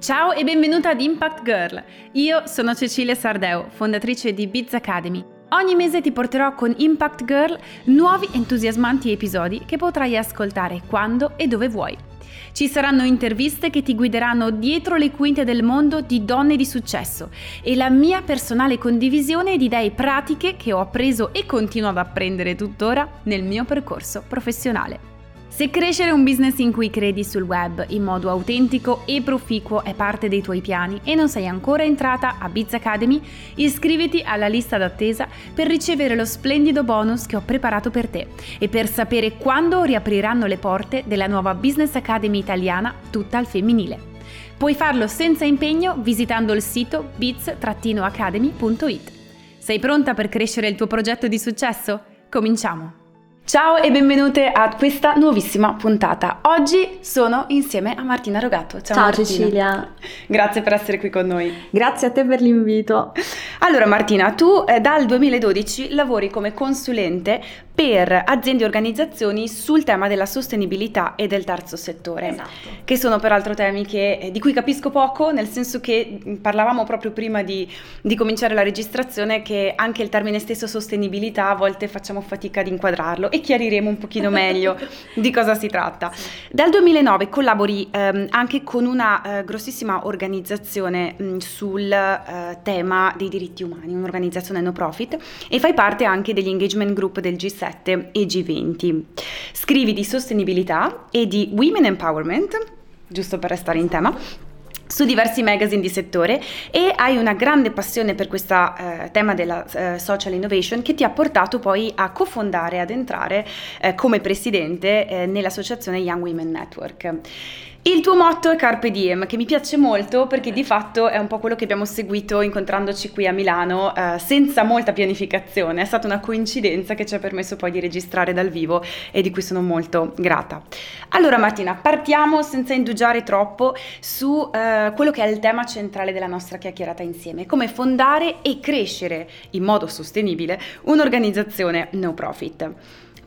Ciao e benvenuta ad Impact Girl. Io sono Cecilia Sardeu, fondatrice di Biz Academy. Ogni mese ti porterò con Impact Girl nuovi entusiasmanti episodi che potrai ascoltare quando e dove vuoi. Ci saranno interviste che ti guideranno dietro le quinte del mondo di donne di successo e la mia personale condivisione di idee pratiche che ho appreso e continuo ad apprendere tuttora nel mio percorso professionale. Se crescere un business in cui credi sul web in modo autentico e proficuo è parte dei tuoi piani e non sei ancora entrata a Biz Academy, iscriviti alla lista d'attesa per ricevere lo splendido bonus che ho preparato per te e per sapere quando riapriranno le porte della nuova Business Academy italiana tutta al femminile. Puoi farlo senza impegno visitando il sito biz-academy.it. Sei pronta per crescere il tuo progetto di successo? Cominciamo! Ciao e benvenute a questa nuovissima puntata. Oggi sono insieme a Martina Rogatto. Ciao, Ciao Martina. Cecilia. Grazie per essere qui con noi. Grazie a te per l'invito. Allora Martina, tu eh, dal 2012 lavori come consulente per aziende e organizzazioni sul tema della sostenibilità e del terzo settore, esatto. che sono peraltro temi che, eh, di cui capisco poco, nel senso che mm, parlavamo proprio prima di, di, cominciare la registrazione che anche il termine stesso sostenibilità a volte facciamo fatica ad inquadrarlo e chiariremo un pochino meglio di cosa si tratta. Sì. Dal 2009 collabori ehm, anche con una eh, grossissima organizzazione mh, mm, sul eh, tema dei diritti umani, un'organizzazione no profit, e fai parte anche degli engagement group del G7 e G20. Scrivi di sostenibilità e di women empowerment, giusto per restare in tema, su diversi magazine di settore e hai una grande passione per questo eh, tema della eh, social innovation che ti ha portato poi a cofondare, ad entrare eh, come presidente eh, nell'associazione Young Women Network. Il tuo motto è Carpe Diem, che mi piace molto perché di fatto è un po' quello che abbiamo seguito incontrandoci qui a Milano eh, senza molta pianificazione. È stata una coincidenza che ci ha permesso poi di registrare dal vivo e di cui sono molto grata. Allora Martina, partiamo senza indugiare troppo su eh, quello che è il tema centrale della nostra chiacchierata insieme, come fondare e crescere in modo sostenibile un'organizzazione no profit.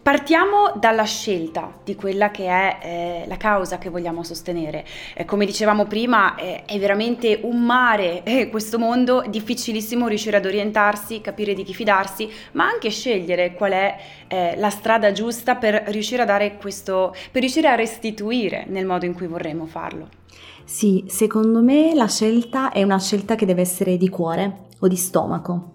Partiamo dalla scelta di quella che è eh, la causa che vogliamo sostenere. Eh, come dicevamo prima, eh, è veramente un mare eh, questo mondo, difficilissimo riuscire ad orientarsi, capire di chi fidarsi, ma anche scegliere qual è eh, la strada giusta per riuscire a dare questo, per riuscire a restituire nel modo in cui vorremmo farlo. Sì, secondo me la scelta è una scelta che deve essere di cuore o di stomaco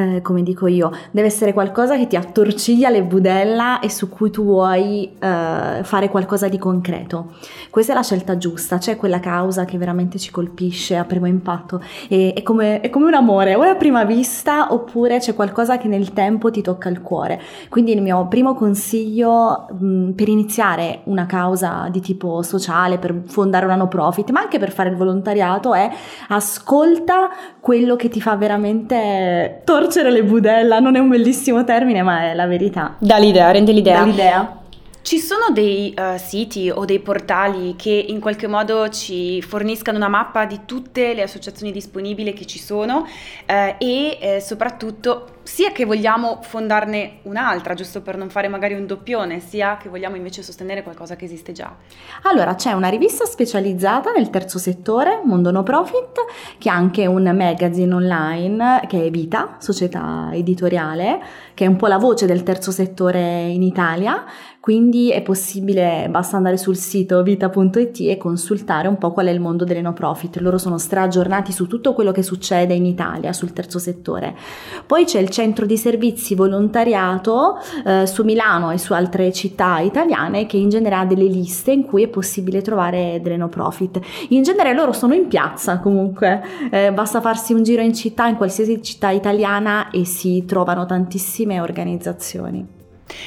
eh, come dico io, deve essere qualcosa che ti attorciglia le budella e su cui tu vuoi eh, fare qualcosa di concreto. Questa è la scelta giusta, c'è quella causa che veramente ci colpisce a primo impatto, e, è, come, è come un amore, o è a prima vista oppure c'è qualcosa che nel tempo ti tocca il cuore. Quindi il mio primo consiglio mh, per iniziare una causa di tipo sociale, per fondare una no profit, ma anche per fare il volontariato è ascolta quello che ti fa veramente tornare torcere le budella, non è un bellissimo termine, ma è la verità. Dà l'idea, rende l'idea. Dà l'idea. Ci sono dei uh, siti o dei portali che in qualche modo ci forniscano una mappa di tutte le associazioni disponibili che ci sono uh, e eh, soprattutto sia che vogliamo fondarne un'altra, giusto per non fare magari un doppione, sia che vogliamo invece sostenere qualcosa che esiste già? Allora, c'è una rivista specializzata nel terzo settore, Mondo No Profit, che ha anche un magazine online che è Vita, società editoriale, che è un po' la voce del terzo settore in Italia, quindi è possibile, basta andare sul sito vita.it e consultare un po' qual è il mondo delle no profit. Loro sono straaggiornati su tutto quello che succede in Italia sul terzo settore. Poi c'è il centro di servizi volontariato eh, su Milano e su altre città italiane che in genere ha delle liste in cui è possibile trovare delle no profit. In genere loro sono in piazza comunque, eh, basta farsi un giro in città, in qualsiasi città italiana e si trovano tantissime organizzazioni.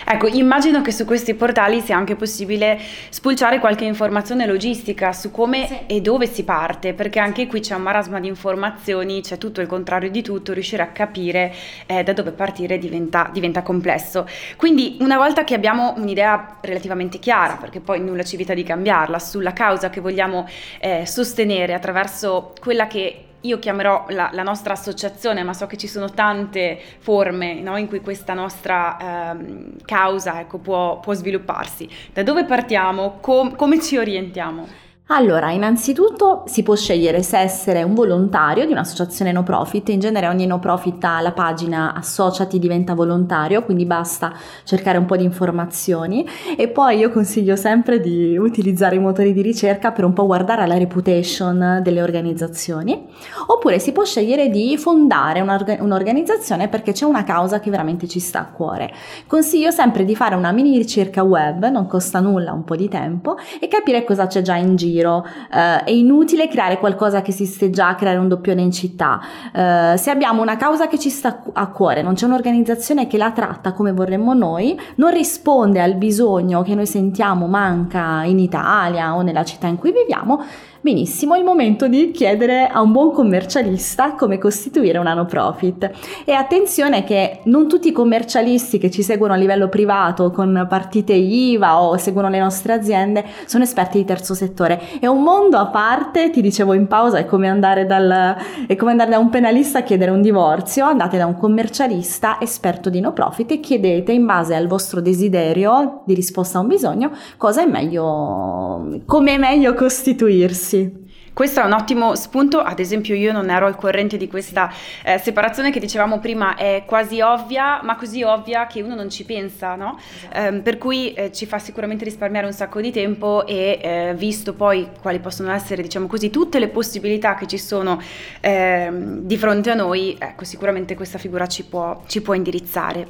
Ecco, immagino che su questi portali sia anche possibile spulciare qualche informazione logistica su come sì. e dove si parte, perché anche qui c'è un marasma di informazioni, c'è tutto il contrario di tutto, riuscire a capire eh, da dove partire diventa, diventa, complesso. Quindi una volta che abbiamo un'idea relativamente chiara, perché poi nulla ci evita di cambiarla, sulla causa che vogliamo eh, sostenere attraverso quella che io chiamerò la, la, nostra associazione, ma so che ci sono tante forme no, in cui questa nostra ehm, causa ecco, può, può, svilupparsi. Da dove partiamo? Com- come ci orientiamo? Allora, innanzitutto si può scegliere se essere un volontario di un'associazione no profit, in genere ogni no profit ha la pagina associati diventa volontario, quindi basta cercare un po' di informazioni. E poi io consiglio sempre di utilizzare i motori di ricerca per un po' guardare la reputation delle organizzazioni, oppure si può scegliere di fondare un'organizzazione perché c'è una causa che veramente ci sta a cuore. Consiglio sempre di fare una mini ricerca web, non costa nulla, un po' di tempo e capire cosa c'è già in giro giro, eh, è inutile creare qualcosa che esiste già, creare un doppione in città. Eh, se abbiamo una causa che ci sta a cuore, non c'è un'organizzazione che la tratta come vorremmo noi, non risponde al bisogno che noi sentiamo manca in Italia o nella città in cui viviamo, benissimo, è il momento di chiedere a un buon commercialista come costituire una no profit. E attenzione che non tutti i commercialisti che ci seguono a livello privato con partite IVA o seguono le nostre aziende sono esperti di terzo settore. È un mondo a parte, ti dicevo in pausa, è come andare, dal, è come andare da un penalista a chiedere un divorzio, andate da un commercialista esperto di no profit e chiedete in base al vostro desiderio di risposta a un bisogno cosa è meglio, come è meglio costituirsi sì. Questo è un ottimo spunto, ad esempio io non ero al corrente di questa eh, separazione che dicevamo prima, è quasi ovvia, ma così ovvia che uno non ci pensa, no? Esatto. Eh, per cui eh, ci fa sicuramente risparmiare un sacco di tempo e eh, visto poi quali possono essere, diciamo così, tutte le possibilità che ci sono ehm, di fronte a noi, ecco, sicuramente questa figura ci può, ci può indirizzare.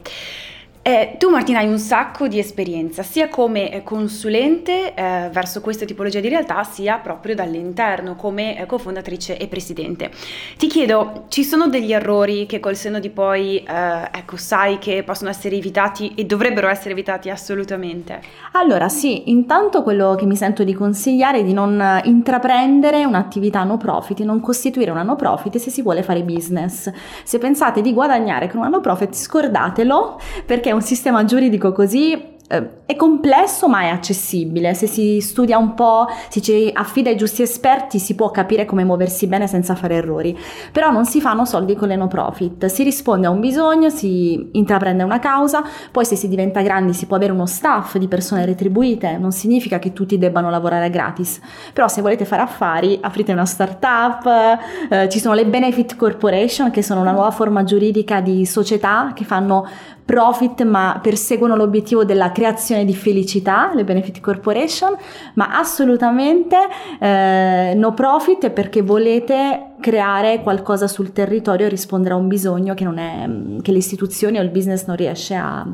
Eh, tu Martina hai un sacco di esperienza sia come eh, consulente eh, verso questa tipologia di realtà sia proprio dall'interno come eh, cofondatrice e presidente. Ti chiedo, ci sono degli errori che col senno di poi eh, ecco, sai che possono essere evitati e dovrebbero essere evitati assolutamente? Allora sì, intanto quello che mi sento di consigliare è di non intraprendere un'attività no profit, non costituire una no profit se si vuole fare business. Se pensate di guadagnare con una no profit scordatelo perché un sistema giuridico così eh, è complesso ma è accessibile, se si studia un po', si ci affida ai giusti esperti si può capire come muoversi bene senza fare errori, però non si fanno soldi con le no profit, si risponde a un bisogno, si intraprende una causa, poi se si diventa grandi si può avere uno staff di persone retribuite, non significa che tutti debbano lavorare gratis, però se volete fare affari aprite una startup, eh, ci sono le benefit corporation che sono una nuova forma giuridica di società che fanno profit ma perseguono l'obiettivo della creazione di felicità, le benefit corporation, ma assolutamente eh, no profit perché volete creare qualcosa sul territorio e rispondere a un bisogno che, è, che le istituzioni o il business non riesce a,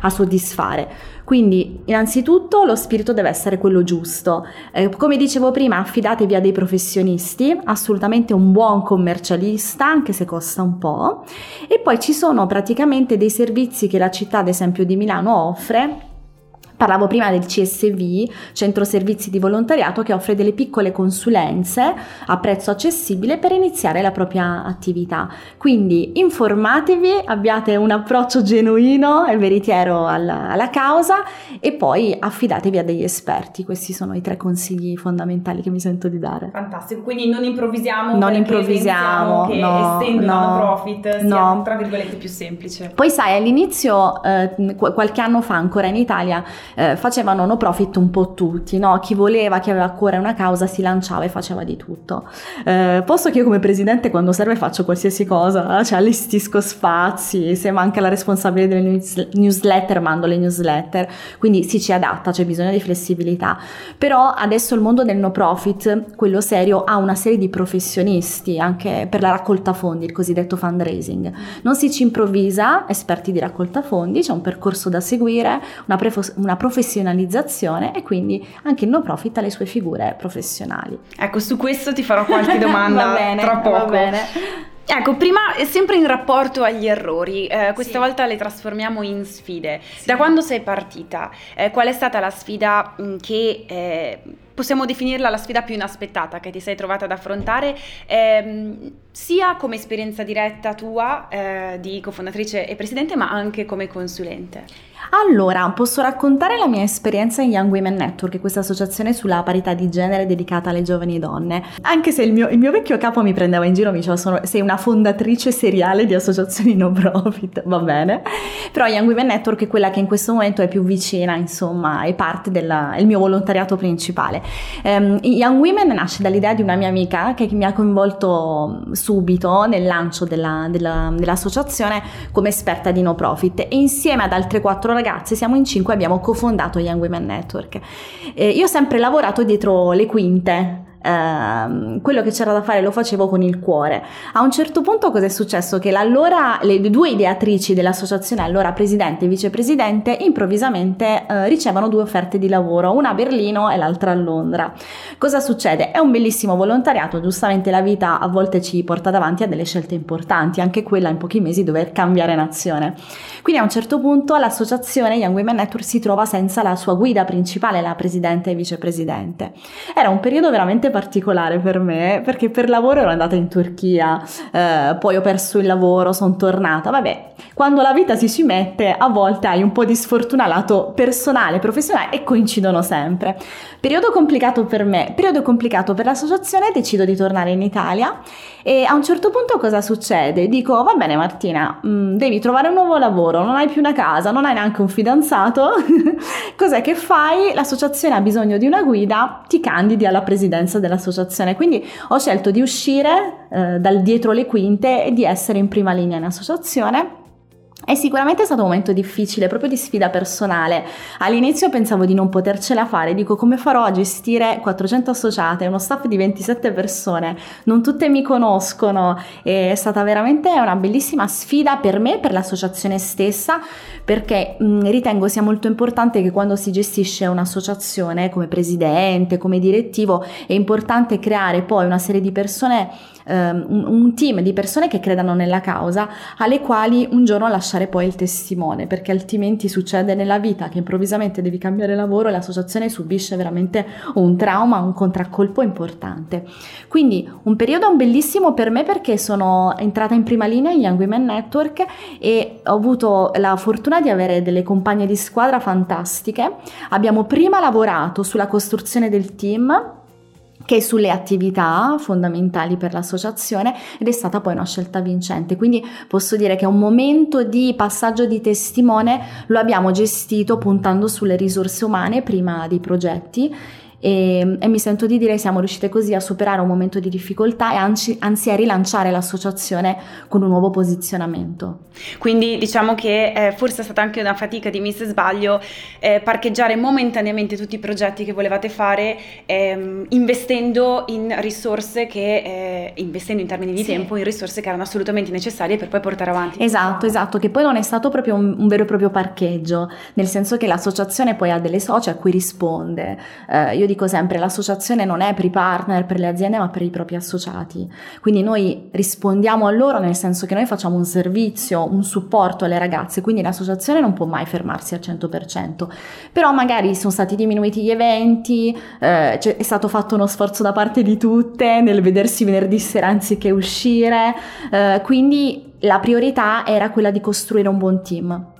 a soddisfare. Quindi, innanzitutto, lo spirito deve essere quello giusto. Eh, come dicevo prima, affidatevi a dei professionisti, assolutamente un buon commercialista, anche se costa un po'. E poi ci sono praticamente dei servizi che la città, ad esempio di Milano, offre Parlavo prima del CSV, Centro Servizi di Volontariato, che offre delle piccole consulenze a prezzo accessibile per iniziare la propria attività. Quindi informatevi, abbiate un approccio genuino e veritiero alla, alla causa e poi affidatevi a degli esperti. Questi sono i tre consigli fondamentali che mi sento di dare. Fantastico, quindi non improvvisiamo. Non improvvisiamo, che no, essendo no, profit sia no. tra virgolette più semplice. Poi sai, all'inizio, eh, qualche anno fa ancora in Italia, eh, facevano no profit un po' tutti, no? Chi voleva, chi aveva a cuore una causa si lanciava e faceva di tutto. Eh, posto che io come presidente quando serve faccio qualsiasi cosa, cioè allestisco spazi, se manca la responsabilità delle news- newsletter mando le newsletter, quindi si ci adatta, c'è bisogno di flessibilità. Però adesso il mondo del no profit, quello serio, ha una serie di professionisti anche per la raccolta fondi, il cosiddetto fundraising. Non si ci improvvisa, esperti di raccolta fondi, c'è un percorso da seguire, una, prefo- una professionalizzazione e quindi anche il no profit ha le sue figure professionali. Ecco, su questo ti farò qualche domanda bene, tra poco. Va bene. Ecco, prima sempre in rapporto agli errori, eh, questa sì. volta le trasformiamo in sfide. Sì. Da quando sei partita, eh, qual è stata la sfida mh, che eh, possiamo definirla la sfida più inaspettata che ti sei trovata ad affrontare, ehm, sia come esperienza diretta tua eh, di cofondatrice e presidente, ma anche come consulente? Allora, posso raccontare la mia esperienza in Young Women Network, questa associazione sulla parità di genere dedicata alle giovani donne. Anche se il mio, il mio vecchio capo mi prendeva in giro, mi diceva sono, sei una fondatrice seriale di associazioni no profit, va bene. Però Young Women Network è quella che in questo momento è più vicina, insomma, è parte del mio volontariato principale. Um, Young Women nasce dall'idea di una mia amica che mi ha coinvolto subito nel lancio della, della, dell'associazione come esperta di no profit e insieme ad altre quattro ragazze siamo in cinque, abbiamo cofondato Young Women Network. Eh, io ho sempre lavorato dietro le quinte, Uh, quello che c'era da fare lo facevo con il cuore. A un certo punto cosa è successo? Che l'allora, le due ideatrici dell'associazione, allora presidente e vicepresidente, improvvisamente uh, ricevono due offerte di lavoro, una a Berlino e l'altra a Londra. Cosa succede? È un bellissimo volontariato, giustamente la vita a volte ci porta davanti a delle scelte importanti, anche quella in pochi mesi dover cambiare nazione. Quindi a un certo punto l'associazione Young Women Network si trova senza la sua guida principale, la presidente e vicepresidente. Era un periodo veramente particolare per me perché per lavoro ero andata in Turchia, eh, poi ho perso il lavoro, sono tornata. Vabbè, quando la vita si ci mette, a volte hai un po' di sfortuna lato personale, professionale e coincidono sempre. Periodo complicato per me, periodo complicato per l'associazione, decido di tornare in Italia e a un certo punto cosa succede? Dico, va bene Martina, mh, mm, devi trovare un nuovo lavoro, non hai più una casa, non hai neanche un fidanzato, cos'è che fai? L'associazione ha bisogno di una guida, ti candidi alla presidenza dell'associazione. Quindi ho scelto di uscire eh, dal dietro le quinte e di essere in prima linea in associazione è sicuramente stato un momento difficile, proprio di sfida personale. All'inizio pensavo di non potercela fare, dico come farò a gestire 400 associate, uno staff di 27 persone, non tutte mi conoscono, è stata veramente una bellissima sfida per me per l'associazione stessa, perché mh, ritengo sia molto importante che quando si gestisce un'associazione come presidente, come direttivo, è importante creare poi una serie di persone um, un, un, team di persone che credano nella causa, alle quali un giorno lasciare poi il testimone, perché altrimenti succede nella vita che improvvisamente devi cambiare lavoro e l'associazione subisce veramente un trauma, un contraccolpo importante. Quindi un periodo bellissimo per me perché sono entrata in prima linea in Young Women Network e ho avuto la fortuna di avere delle compagne di squadra fantastiche. Abbiamo prima lavorato sulla costruzione del team che sulle attività fondamentali per l'associazione ed è stata poi una scelta vincente. Quindi posso dire che un momento di passaggio di testimone lo abbiamo gestito puntando sulle risorse umane prima dei progetti e, e, mi sento di dire siamo riuscite così a superare un momento di difficoltà e anzi, anzi, a rilanciare l'associazione con un nuovo posizionamento. Quindi diciamo che eh, forse è stata anche una fatica di Miss Sbaglio eh, parcheggiare momentaneamente tutti i progetti che volevate fare ehm, investendo in risorse che, eh, investendo in termini di sì. tempo, in risorse che erano assolutamente necessarie per poi portare avanti. Esatto, esatto, che poi non è stato proprio un, un vero e proprio parcheggio, nel senso che l'associazione poi ha delle socie a cui risponde. Eh, io dico sempre, l'associazione non è per i partner, per le aziende, ma per i propri associati. Quindi noi rispondiamo a loro nel senso che noi facciamo un servizio, un supporto alle ragazze, quindi l'associazione non può mai fermarsi al 100%. Però magari sono stati diminuiti gli eventi, eh, è stato fatto uno sforzo da parte di tutte nel vedersi venerdì sera anziché uscire, eh, quindi la priorità era quella di costruire un buon team.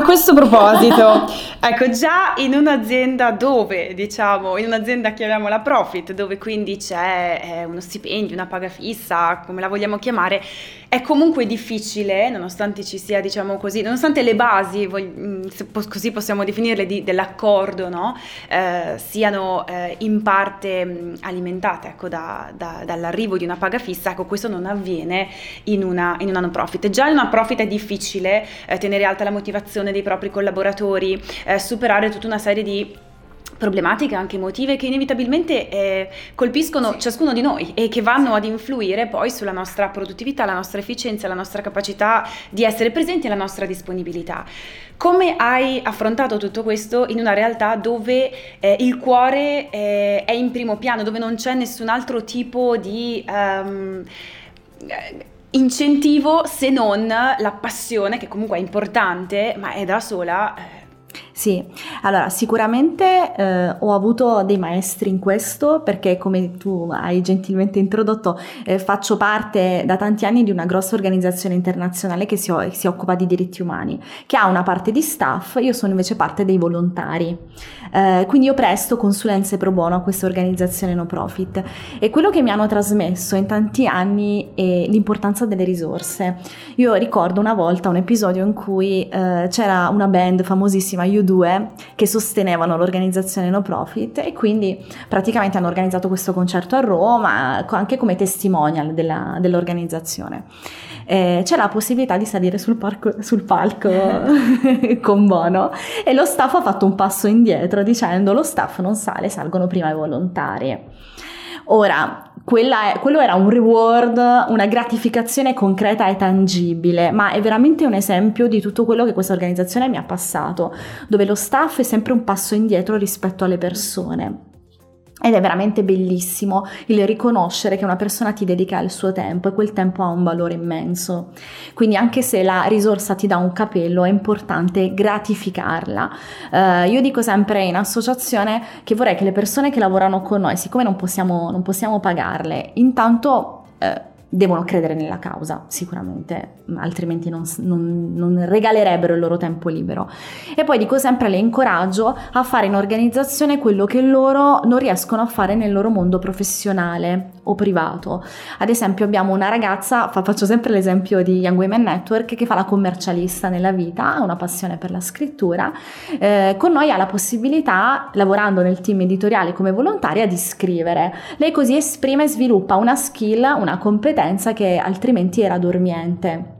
A questo proposito, ecco già in un'azienda dove, diciamo, in un'azienda chiamiamola profit, dove quindi c'è eh, uno stipendio, una paga fissa, come la vogliamo chiamare, è comunque difficile, nonostante ci sia, diciamo così, nonostante le basi, mm, così possiamo definirle, di, dell'accordo, no? eh, siano eh, in parte mm, alimentate ecco, da, da, dall'arrivo di una paga fissa, ecco questo non avviene in una, in una non profit. Già in una profit è difficile eh, tenere alta la motivazione dei propri collaboratori, eh, superare tutta una serie di problematiche anche emotive che inevitabilmente eh, colpiscono sì. ciascuno di noi e che vanno ad influire poi sulla nostra produttività, la nostra efficienza, la nostra capacità di essere presenti e la nostra disponibilità. Come hai affrontato tutto questo in una realtà dove eh, il cuore eh, è in primo piano, dove non c'è nessun altro tipo di... Um, incentivo se non la passione che comunque è importante ma è da sola eh, Sì, allora sicuramente eh, ho avuto dei maestri in questo perché come tu hai gentilmente introdotto eh, faccio parte da tanti anni di una grossa organizzazione internazionale che si, si, occupa di diritti umani, che ha una parte di staff, io sono invece parte dei volontari. Eh, quindi io presto consulenze pro bono a questa organizzazione no profit e quello che mi hanno trasmesso in tanti anni è l'importanza delle risorse. Io ricordo una volta un episodio in cui eh, c'era una band famosissima, U2, due che sostenevano l'organizzazione no profit e quindi praticamente hanno organizzato questo concerto a Roma anche come testimonial della, dell'organizzazione. Eh, c'è la possibilità di salire sul, parco, sul palco con Bono e lo staff ha fatto un passo indietro dicendo lo staff non sale, salgono prima i volontari. Ora, è, quello era un reward, una gratificazione concreta e tangibile, ma è veramente un esempio di tutto quello che questa organizzazione mi ha passato, dove lo staff è sempre un passo indietro rispetto alle persone. Ed è veramente bellissimo il riconoscere che una persona ti dedica il suo tempo e quel tempo ha un valore immenso. Quindi anche se la risorsa ti dà un capello è importante gratificarla. Uh, io dico sempre in associazione che vorrei che le persone che lavorano con noi, siccome non possiamo, non possiamo pagarle, intanto... Uh, devono credere nella causa, sicuramente, altrimenti non, non, non, regalerebbero il loro tempo libero. E poi dico sempre, le incoraggio a fare in organizzazione quello che loro non riescono a fare nel loro mondo professionale o privato. Ad esempio abbiamo una ragazza, faccio sempre l'esempio di Young Women Network, che fa la commercialista nella vita, ha una passione per la scrittura, eh, con noi ha la possibilità, lavorando nel team editoriale come volontaria, di scrivere. Lei così esprime e sviluppa una skill, una competenza che altrimenti era dormiente.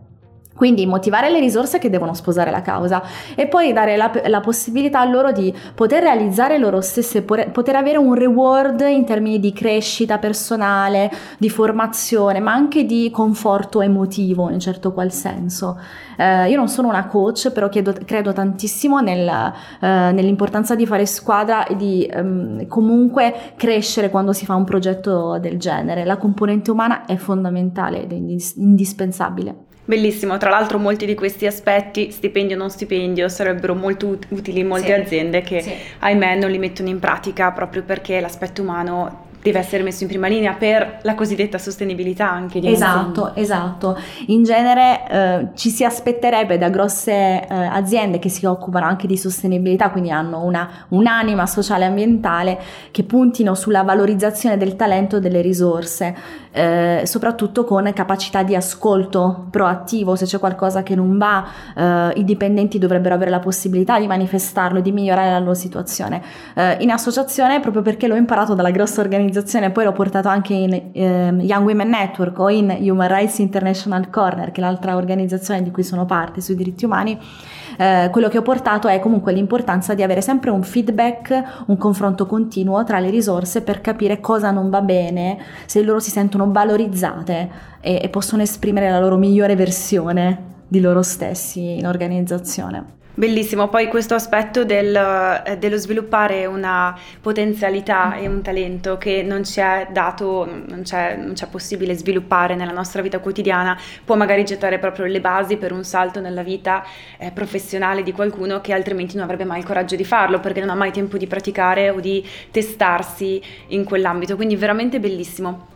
Quindi motivare le risorse che devono sposare la causa e poi dare la, la, possibilità a loro di poter realizzare loro stesse, poter avere un reward in termini di crescita personale, di formazione, ma anche di conforto emotivo in certo qual senso. Eh, io non sono una coach, però chiedo, credo tantissimo nel, eh, nell'importanza di fare squadra e di ehm, comunque crescere quando si fa un progetto del genere. La componente umana è fondamentale ed è indispensabile. Bellissimo, tra l'altro molti di questi aspetti, stipendio o non stipendio, sarebbero molto ut- utili in molte sì. aziende che sì. ahimè non li mettono in pratica proprio perché l'aspetto umano deve essere messo in prima linea per la cosiddetta sostenibilità anche di Esatto, esatto. In genere eh, ci si aspetterebbe da grosse eh, aziende che si occupano anche di sostenibilità, quindi hanno una, un'anima sociale e ambientale, che puntino sulla valorizzazione del talento e delle risorse, eh, soprattutto con capacità di ascolto proattivo, se c'è qualcosa che non va, eh, i dipendenti dovrebbero avere la possibilità di manifestarlo e di migliorare la loro situazione. Eh, in associazione, proprio perché l'ho imparato dalla grossa organizzazione, poi l'ho portato anche in eh, Young Women Network o in Human Rights International Corner, che è l'altra organizzazione di cui sono parte sui diritti umani, eh, quello che ho portato è comunque l'importanza di avere sempre un feedback, un confronto continuo tra le risorse per capire cosa non va bene, se loro si sentono valorizzate e, e possono esprimere la loro migliore versione di loro stessi in organizzazione. Bellissimo, poi questo aspetto del, eh, dello sviluppare una potenzialità e un talento che non ci è dato, non c'è, non c'è, possibile sviluppare nella nostra vita quotidiana, può magari gettare proprio le basi per un salto nella vita eh, professionale di qualcuno che altrimenti non avrebbe mai il coraggio di farlo perché non ha mai tempo di praticare o di testarsi in quell'ambito. Quindi veramente bellissimo.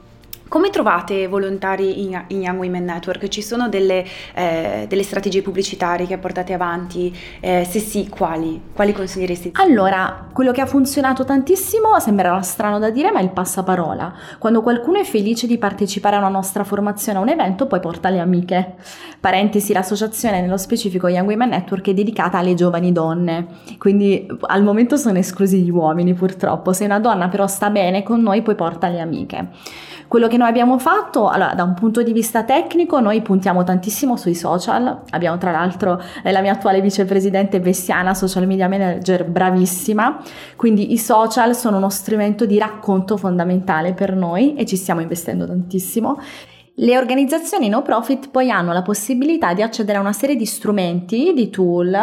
Come trovate volontari in, in, Young Women Network? Ci sono delle, eh, delle strategie pubblicitarie che portate avanti? Eh, se sì, quali? Quali consiglieresti? Allora, quello che ha funzionato tantissimo, sembrerà strano da dire, ma è il passaparola. Quando qualcuno è felice di partecipare a una nostra formazione, a un evento, poi porta le amiche. Parentesi, l'associazione, nello specifico Young Women Network, è dedicata alle giovani donne. Quindi al momento sono esclusi gli uomini, purtroppo. Se una donna però sta bene con noi, poi porta le amiche. Quello che noi abbiamo fatto, allora, da un punto di vista tecnico, noi puntiamo tantissimo sui social. Abbiamo tra l'altro eh, la mia attuale vicepresidente Vessiana, social media manager bravissima. Quindi i social sono uno strumento di racconto fondamentale per noi e ci stiamo investendo tantissimo. Le organizzazioni no profit poi hanno la possibilità di accedere a una serie di strumenti, di tool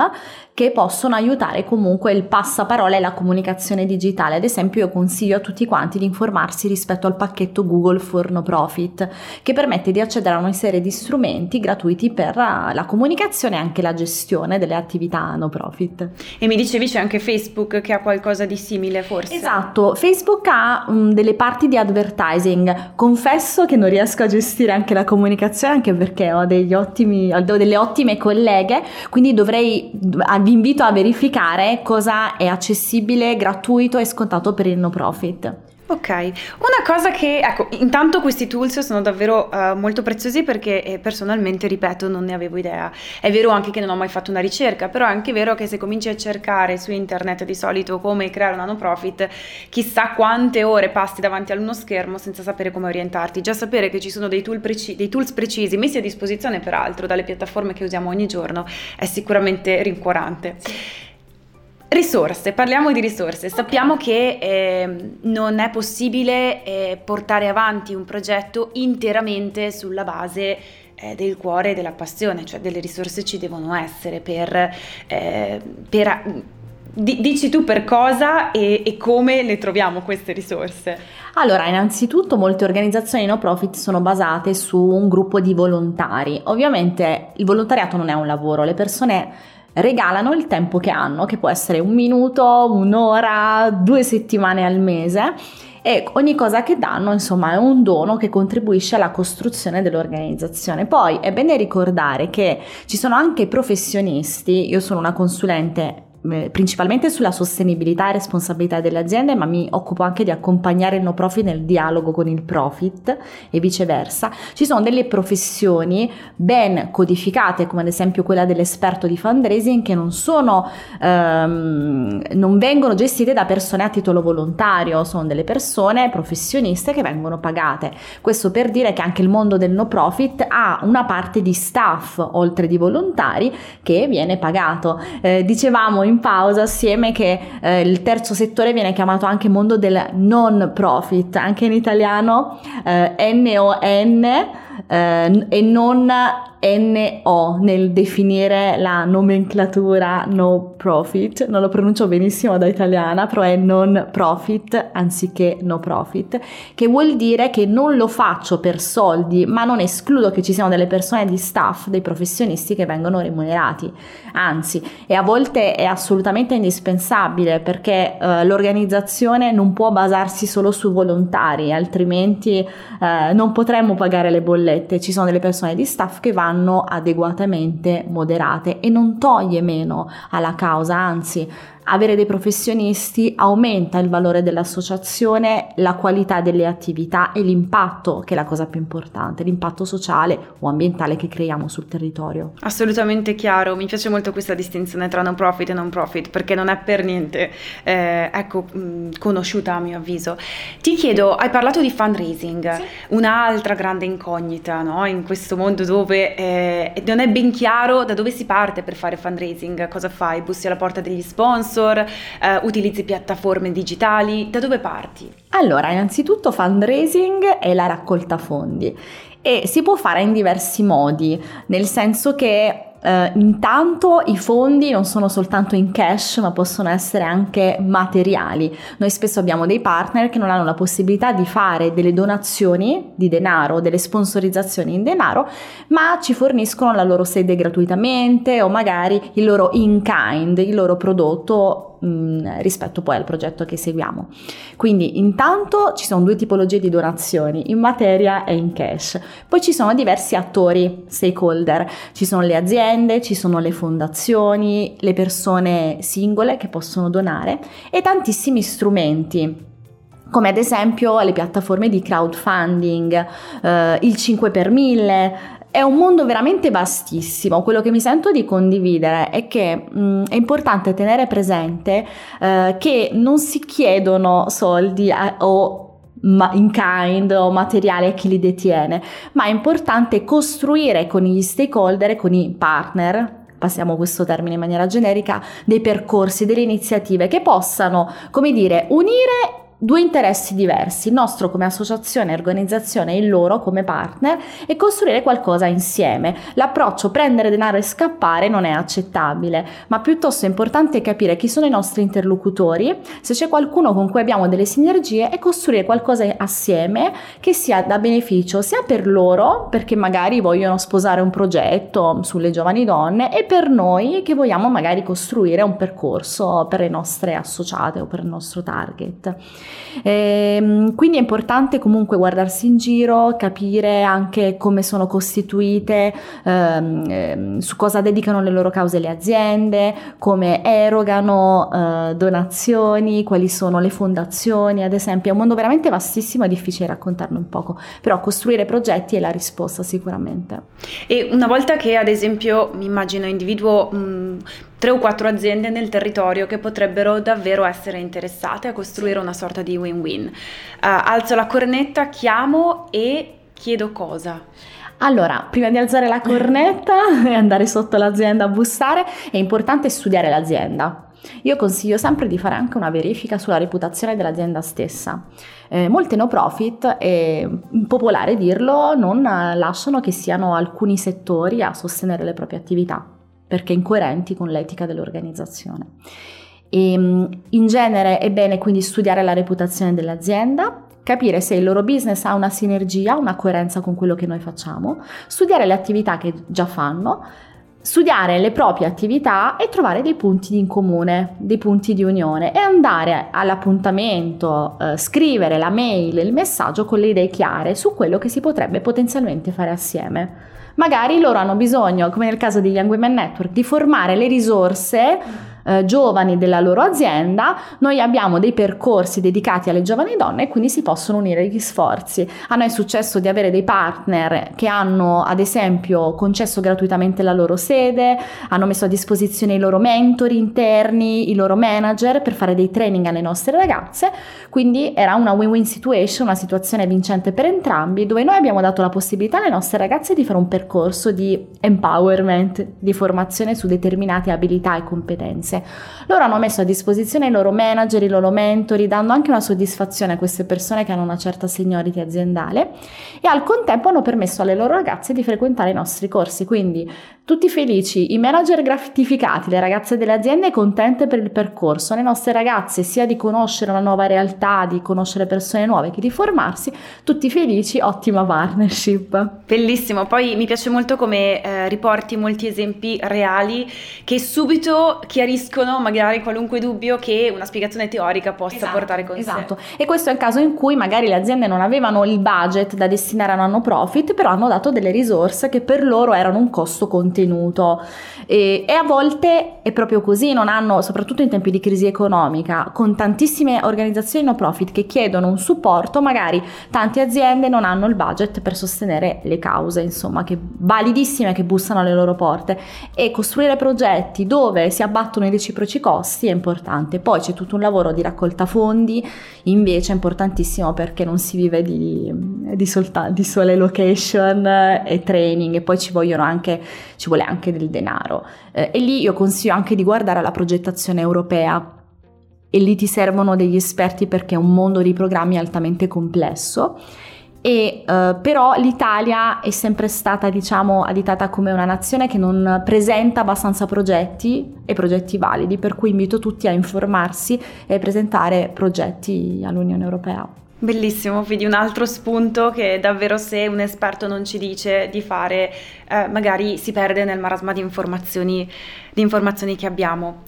che possono aiutare comunque il passaparola e la comunicazione digitale. Ad esempio io consiglio a tutti quanti di informarsi rispetto al pacchetto Google for No Profit che permette di accedere a una serie di strumenti gratuiti per la comunicazione e anche la gestione delle attività no profit. E mi dicevi c'è anche Facebook che ha qualcosa di simile forse? Esatto, Facebook ha um, delle parti di advertising. Confesso che non riesco a gestire gestire anche la comunicazione anche perché ho, ottimi, ho delle ottime colleghe, quindi dovrei, vi invito a verificare cosa è accessibile, gratuito e scontato per il no profit. Ok, una cosa che, ecco, intanto questi tools sono davvero uh, molto preziosi perché eh, personalmente, ripeto, non ne avevo idea. È vero anche che non ho mai fatto una ricerca, però è anche vero che se cominci a cercare su internet di solito come creare una no profit, chissà quante ore passi davanti a uno schermo senza sapere come orientarti. Già sapere che ci sono dei, tool preci- dei tools precisi messi a disposizione peraltro dalle piattaforme che usiamo ogni giorno è sicuramente rincuorante. Sì. Risorse, parliamo di risorse. Sappiamo che eh, non è possibile eh, portare avanti un progetto interamente sulla base eh, del cuore e della passione, cioè delle risorse ci devono essere per, eh, per dici tu per cosa e, e, come le troviamo queste risorse? Allora, innanzitutto molte organizzazioni no profit sono basate su un gruppo di volontari. Ovviamente il volontariato non è un lavoro, le persone regalano il tempo che hanno, che può essere un minuto, un'ora, due settimane al mese e ogni cosa che danno insomma è un dono che contribuisce alla costruzione dell'organizzazione. Poi è bene ricordare che ci sono anche professionisti, io sono una consulente principalmente sulla sostenibilità e responsabilità delle aziende, ma mi occupo anche di accompagnare il no profit nel dialogo con il profit e viceversa. Ci sono delle professioni ben codificate, come ad esempio quella dell'esperto di fundraising, che non sono, ehm, non vengono gestite da persone a titolo volontario, sono delle persone professioniste che vengono pagate. Questo per dire che anche il mondo del no profit ha una parte di staff, oltre di volontari, che viene pagato. Eh, dicevamo in pausa assieme che eh, il terzo settore viene chiamato anche mondo del non profit, anche in italiano eh, N-O-N eh, e non NO nel definire la nomenclatura no profit, non lo pronuncio benissimo da italiana, però è non profit anziché no profit, che vuol dire che non lo faccio per soldi, ma non escludo che ci siano delle persone di staff, dei professionisti che vengono remunerati, anzi, e a volte è assolutamente indispensabile perché eh, l'organizzazione non può basarsi solo su volontari, altrimenti eh, non potremmo pagare le bollette, ci sono delle persone di staff che vanno vanno adeguatamente moderate e non toglie meno alla causa, anzi avere dei professionisti aumenta il valore dell'associazione, la qualità delle attività e l'impatto, che è la cosa più importante, l'impatto sociale o ambientale che creiamo sul territorio. Assolutamente chiaro, mi piace molto questa distinzione tra non profit e non profit perché non è per niente eh, ecco, conosciuta a mio avviso. Ti chiedo, hai parlato di fundraising, sì. un'altra grande incognita no? in questo mondo dove eh, non è ben chiaro da dove si parte per fare fundraising, cosa fai? Bussi alla porta degli sponsor? Sponsor, eh, utilizzi piattaforme digitali, da dove parti? Allora, innanzitutto fundraising è la raccolta fondi e si può fare in diversi modi, nel senso che Uh, intanto i fondi non sono soltanto in cash, ma possono essere anche materiali. Noi spesso abbiamo dei partner che non hanno la possibilità di fare delle donazioni di denaro, delle sponsorizzazioni in denaro, ma ci forniscono la loro sede gratuitamente o magari il loro in kind, il loro prodotto mh, rispetto poi al progetto che seguiamo. Quindi intanto ci sono due tipologie di donazioni, in materia e in cash. Poi ci sono diversi attori, stakeholder, ci sono le aziende, ci sono le fondazioni, le persone singole che possono donare e tantissimi strumenti come ad esempio le piattaforme di crowdfunding, eh, il 5 per 1000, è un mondo veramente vastissimo. Quello che mi sento di condividere è che mh, è importante tenere presente eh, che non si chiedono soldi a, o in kind o materiale a chi li detiene, ma è importante costruire con gli stakeholder con i partner passiamo questo termine in maniera generica, dei percorsi, delle iniziative che possano, come dire, unire due interessi diversi, il nostro come associazione, organizzazione e il loro come partner e costruire qualcosa insieme. L'approccio prendere denaro e scappare non è accettabile, ma piuttosto è importante capire chi sono i nostri interlocutori, se c'è qualcuno con cui abbiamo delle sinergie e costruire qualcosa assieme che sia da beneficio sia per loro, perché magari vogliono sposare un progetto sulle giovani donne, e per noi che vogliamo magari costruire un percorso per le nostre associate o per il nostro target. E, ehm, quindi è importante comunque guardarsi in giro, capire anche come sono costituite, ehm, ehm, su cosa dedicano le loro cause le aziende, come erogano eh, donazioni, quali sono le fondazioni, ad esempio. È un mondo veramente vastissimo e difficile raccontarne un poco, però costruire progetti è la risposta sicuramente. E una volta che ad esempio mi immagino individuo mh, tre o quattro aziende nel territorio che potrebbero davvero essere interessate a costruire una sorta di win-win. Uh, alzo la cornetta, chiamo e chiedo cosa. Allora, prima di alzare la cornetta e andare sotto l'azienda a bussare, è importante studiare l'azienda. Io consiglio sempre di fare anche una verifica sulla reputazione dell'azienda stessa. Eh, molte no profit, è popolare dirlo, non lasciano che siano alcuni settori a sostenere le proprie attività perché incoerenti con l'etica dell'organizzazione. E, ehm, in genere è bene quindi studiare la reputazione dell'azienda, capire se il loro business ha una sinergia, una coerenza con quello che noi facciamo, studiare le attività che già fanno, studiare le proprie attività e trovare dei punti in comune, dei punti di unione e andare all'appuntamento, eh, scrivere la mail, il messaggio con le idee chiare su quello che si potrebbe potenzialmente fare assieme. Magari loro hanno bisogno, come nel caso di Young Women Network, di formare le risorse eh, giovani della loro azienda, noi abbiamo dei percorsi dedicati alle giovani donne e quindi si possono unire gli sforzi. A noi è successo di avere dei partner che hanno ad esempio concesso gratuitamente la loro sede, hanno messo a disposizione i loro mentori interni, i loro manager per fare dei training alle nostre ragazze, quindi era una win-win situation, una situazione vincente per entrambi, dove noi abbiamo dato la possibilità alle nostre ragazze di fare un percorso di empowerment, di formazione su determinate abilità e competenze esperienze. Loro hanno messo a disposizione i loro manager, i loro mentori, dando anche una soddisfazione a queste persone che hanno una certa seniority aziendale e al contempo hanno permesso alle loro ragazze di frequentare i nostri corsi. Quindi tutti felici, i manager gratificati, le ragazze delle aziende contente per il percorso, le nostre ragazze sia di conoscere una nuova realtà, di conoscere persone nuove che di formarsi, tutti felici, ottima partnership. Bellissimo, poi mi piace molto come eh, riporti molti esempi reali che subito chiariscono magari qualunque dubbio che una spiegazione teorica possa esatto, portare con esatto. sé. Esatto, e questo è il caso in cui magari le aziende non avevano il budget da destinare a un anno profit, però hanno dato delle risorse che per loro erano un costo contenuto contenuto e, e, a volte è proprio così, non hanno, soprattutto in tempi di crisi economica, con tantissime organizzazioni no profit che chiedono un supporto, magari tante aziende non hanno il budget per sostenere le cause, insomma, che validissime che bussano alle loro porte e costruire progetti dove si abbattono i reciproci costi è importante. Poi c'è tutto un lavoro di raccolta fondi, invece è importantissimo perché non si vive di, di, solta, di sole location e training e poi ci anche, ci vuole anche del denaro. Eh, e lì io consiglio anche di guardare la progettazione europea e lì ti servono degli esperti perché è un mondo di programmi altamente complesso. E uh, però l'Italia è sempre stata, diciamo, additata come una nazione che non presenta abbastanza progetti e progetti validi, per cui invito tutti a informarsi e presentare progetti all'Unione Europea. Bellissimo, quindi un altro spunto che davvero se un esperto non ci dice di fare, eh, magari si perde nel marasma di informazioni, di informazioni che abbiamo.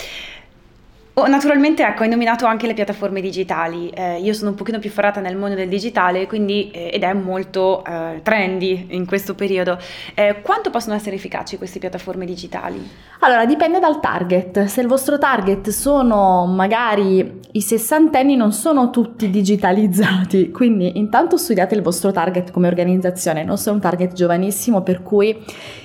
Oh, naturalmente, ecco, hai nominato anche le piattaforme digitali. Eh, io sono un pochino più ferrata nel mondo del digitale, quindi, eh, ed è molto eh, trendy in questo periodo. Eh, quanto possono essere efficaci queste piattaforme digitali? Allora, dipende dal target. Se il vostro target sono magari i sessantenni, non sono tutti digitalizzati. Quindi, intanto studiate il vostro target come organizzazione. Non sei un target giovanissimo, per cui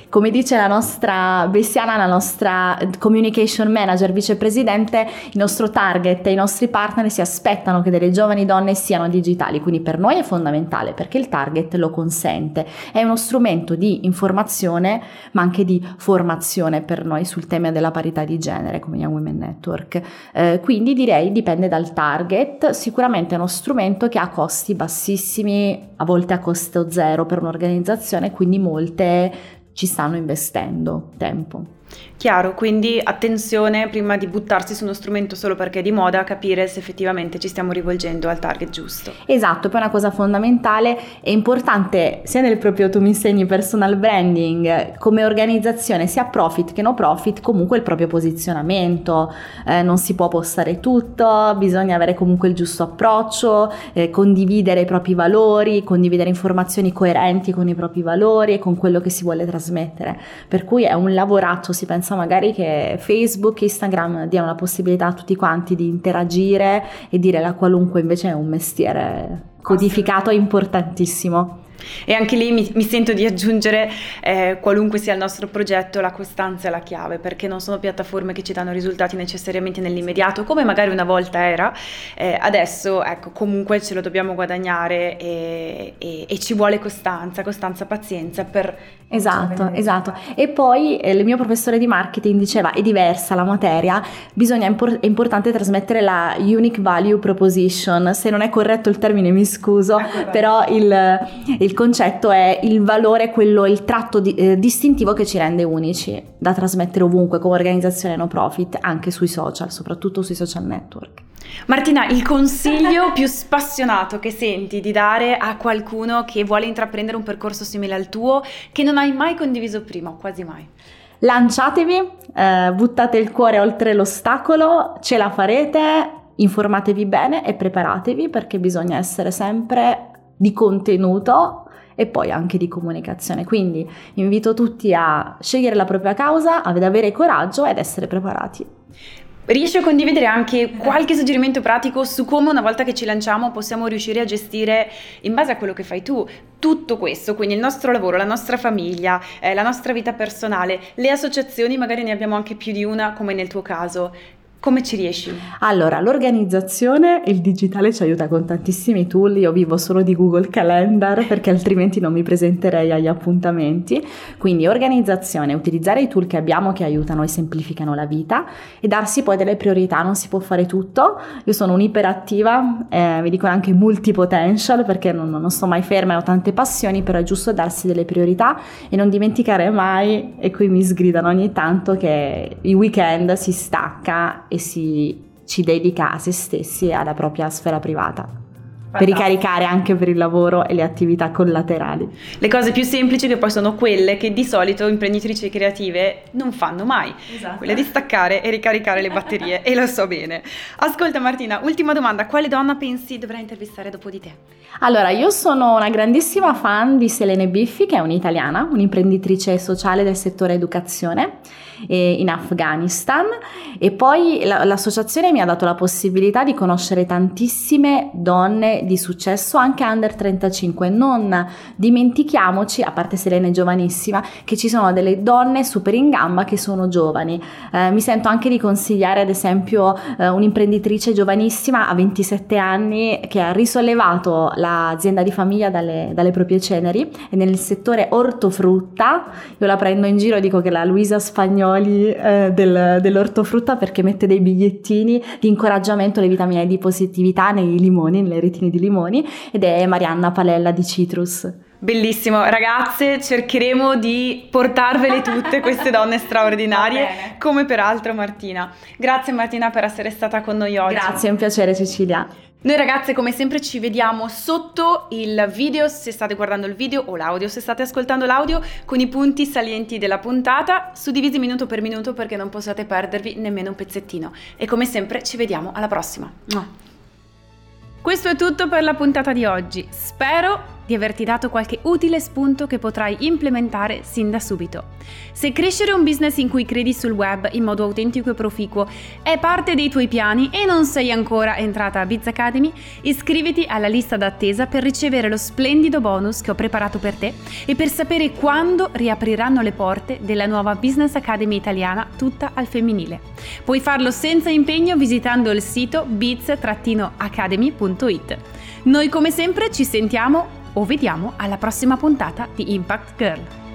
come dice la nostra Bessiana, la nostra communication manager, vicepresidente, il nostro target e i nostri partner si aspettano che delle giovani donne siano digitali, quindi per noi è fondamentale perché il target lo consente. È uno strumento di informazione ma anche di formazione per noi sul tema della parità di genere come Young Women Network. Eh, quindi direi dipende dal target, sicuramente è uno strumento che ha costi bassissimi, a volte a costo zero per un'organizzazione, quindi molte ci stanno investendo tempo. Chiaro, quindi attenzione prima di buttarsi su uno strumento solo perché è di moda, capire se effettivamente ci stiamo rivolgendo al target giusto. Esatto, poi una cosa fondamentale e importante sia nel proprio tu mi insegni personal branding come organizzazione, sia profit che no profit, comunque il proprio posizionamento, eh, non si può postare tutto, bisogna avere comunque il giusto approccio, eh, condividere i propri valori, condividere informazioni coerenti con i propri valori e con quello che si vuole trasmettere. Per cui è un lavoraggio si pensa magari che Facebook, Instagram diano la possibilità a tutti quanti di interagire e dire la qualunque invece è un mestiere codificato importantissimo. E anche lì mi, mi sento di aggiungere, eh, qualunque sia il nostro progetto, la costanza è la chiave, perché non sono piattaforme che ci danno risultati necessariamente nell'immediato, come magari una volta era. Eh, adesso, ecco, comunque ce lo dobbiamo guadagnare e, e, e ci vuole costanza, costanza, pazienza per... Esatto, esatto. E poi eh, il mio professore di marketing diceva, è diversa la materia, bisogna, è importante trasmettere la unique value proposition. Se non è corretto il termine mi scuso, ecco, però il, il concetto è il valore, quello, il tratto di, eh, distintivo che ci rende unici, da trasmettere ovunque come organizzazione no profit, anche sui social, soprattutto sui social network. Martina, il consiglio più spassionato che senti di dare a qualcuno che vuole intraprendere un percorso simile al tuo, che non hai mai condiviso prima quasi mai? Lanciatevi, eh, buttate il cuore oltre l'ostacolo, ce la farete, informatevi bene e preparatevi perché bisogna essere sempre di contenuto e poi anche di comunicazione. Quindi invito tutti a scegliere la propria causa, ad avere coraggio ed essere preparati. Riesci a condividere anche qualche suggerimento pratico su come una volta che ci lanciamo possiamo riuscire a gestire in base a quello che fai tu tutto questo, quindi il nostro lavoro, la nostra famiglia, eh, la nostra vita personale, le associazioni, magari ne abbiamo anche più di una come nel tuo caso. Come ci riesci? Allora, l'organizzazione, il digitale ci aiuta con tantissimi tool, io vivo solo di Google Calendar perché altrimenti non mi presenterei agli appuntamenti, quindi organizzazione, utilizzare i tool che abbiamo che aiutano e semplificano la vita e darsi poi delle priorità, non si può fare tutto, io sono un'iperattiva, eh, mi dicono anche multipotential perché non, non sto mai ferma e ho tante passioni, però è giusto darsi delle priorità e non dimenticare mai, e qui mi sgridano ogni tanto, che i weekend si stacca e si, ci dedica a se stessi e alla propria sfera privata. Per ricaricare anche per il lavoro e le attività collaterali. Le cose più semplici che poi sono quelle che di solito imprenditrici creative non fanno mai, esatto. quelle di staccare e ricaricare le batterie e lo so bene. Ascolta Martina, ultima domanda, quale donna pensi dovrà intervistare dopo di te? Allora, io sono una grandissima fan di Selene Biffi, che è un'italiana, un'imprenditrice sociale del settore educazione in Afghanistan e poi l'associazione mi ha dato la possibilità di conoscere tantissime donne di successo anche under 35 non dimentichiamoci a parte Selene giovanissima che ci sono delle donne super in gamba che sono giovani. Eh, mi sento anche di consigliare ad esempio eh, un'imprenditrice giovanissima a 27 anni che ha risollevato l'azienda di famiglia dalle, dalle proprie ceneri e nel settore ortofrutta. Io la prendo in giro dico che la Luisa Romagnoli eh, del, dell'ortofrutta perché mette dei bigliettini di incoraggiamento alle vitamine di positività nei limoni, nelle retine di limoni ed è Marianna Palella di Citrus. Bellissimo, ragazze, cercheremo di portarvele tutte queste donne straordinarie, come peraltro Martina. Grazie Martina per essere stata con noi oggi. Grazie, è un piacere Cecilia. Noi ragazze come sempre ci vediamo sotto il video se state guardando il video o l'audio se state ascoltando l'audio con i punti salienti della puntata suddivisi minuto per minuto perché non possiate perdervi nemmeno un pezzettino e come sempre ci vediamo alla prossima. Questo è tutto per la puntata di oggi, spero di averti dato qualche utile spunto che potrai implementare sin da subito. Se crescere un business in cui credi sul web in modo autentico e proficuo è parte dei tuoi piani e non sei ancora entrata a Biz Academy, iscriviti alla lista d'attesa per ricevere lo splendido bonus che ho preparato per te e per sapere quando riapriranno le porte della nuova Business Academy italiana tutta al femminile. Puoi farlo senza impegno visitando il sito biz-academy.it. Noi come sempre ci sentiamo o vediamo alla prossima puntata di Impact Girl.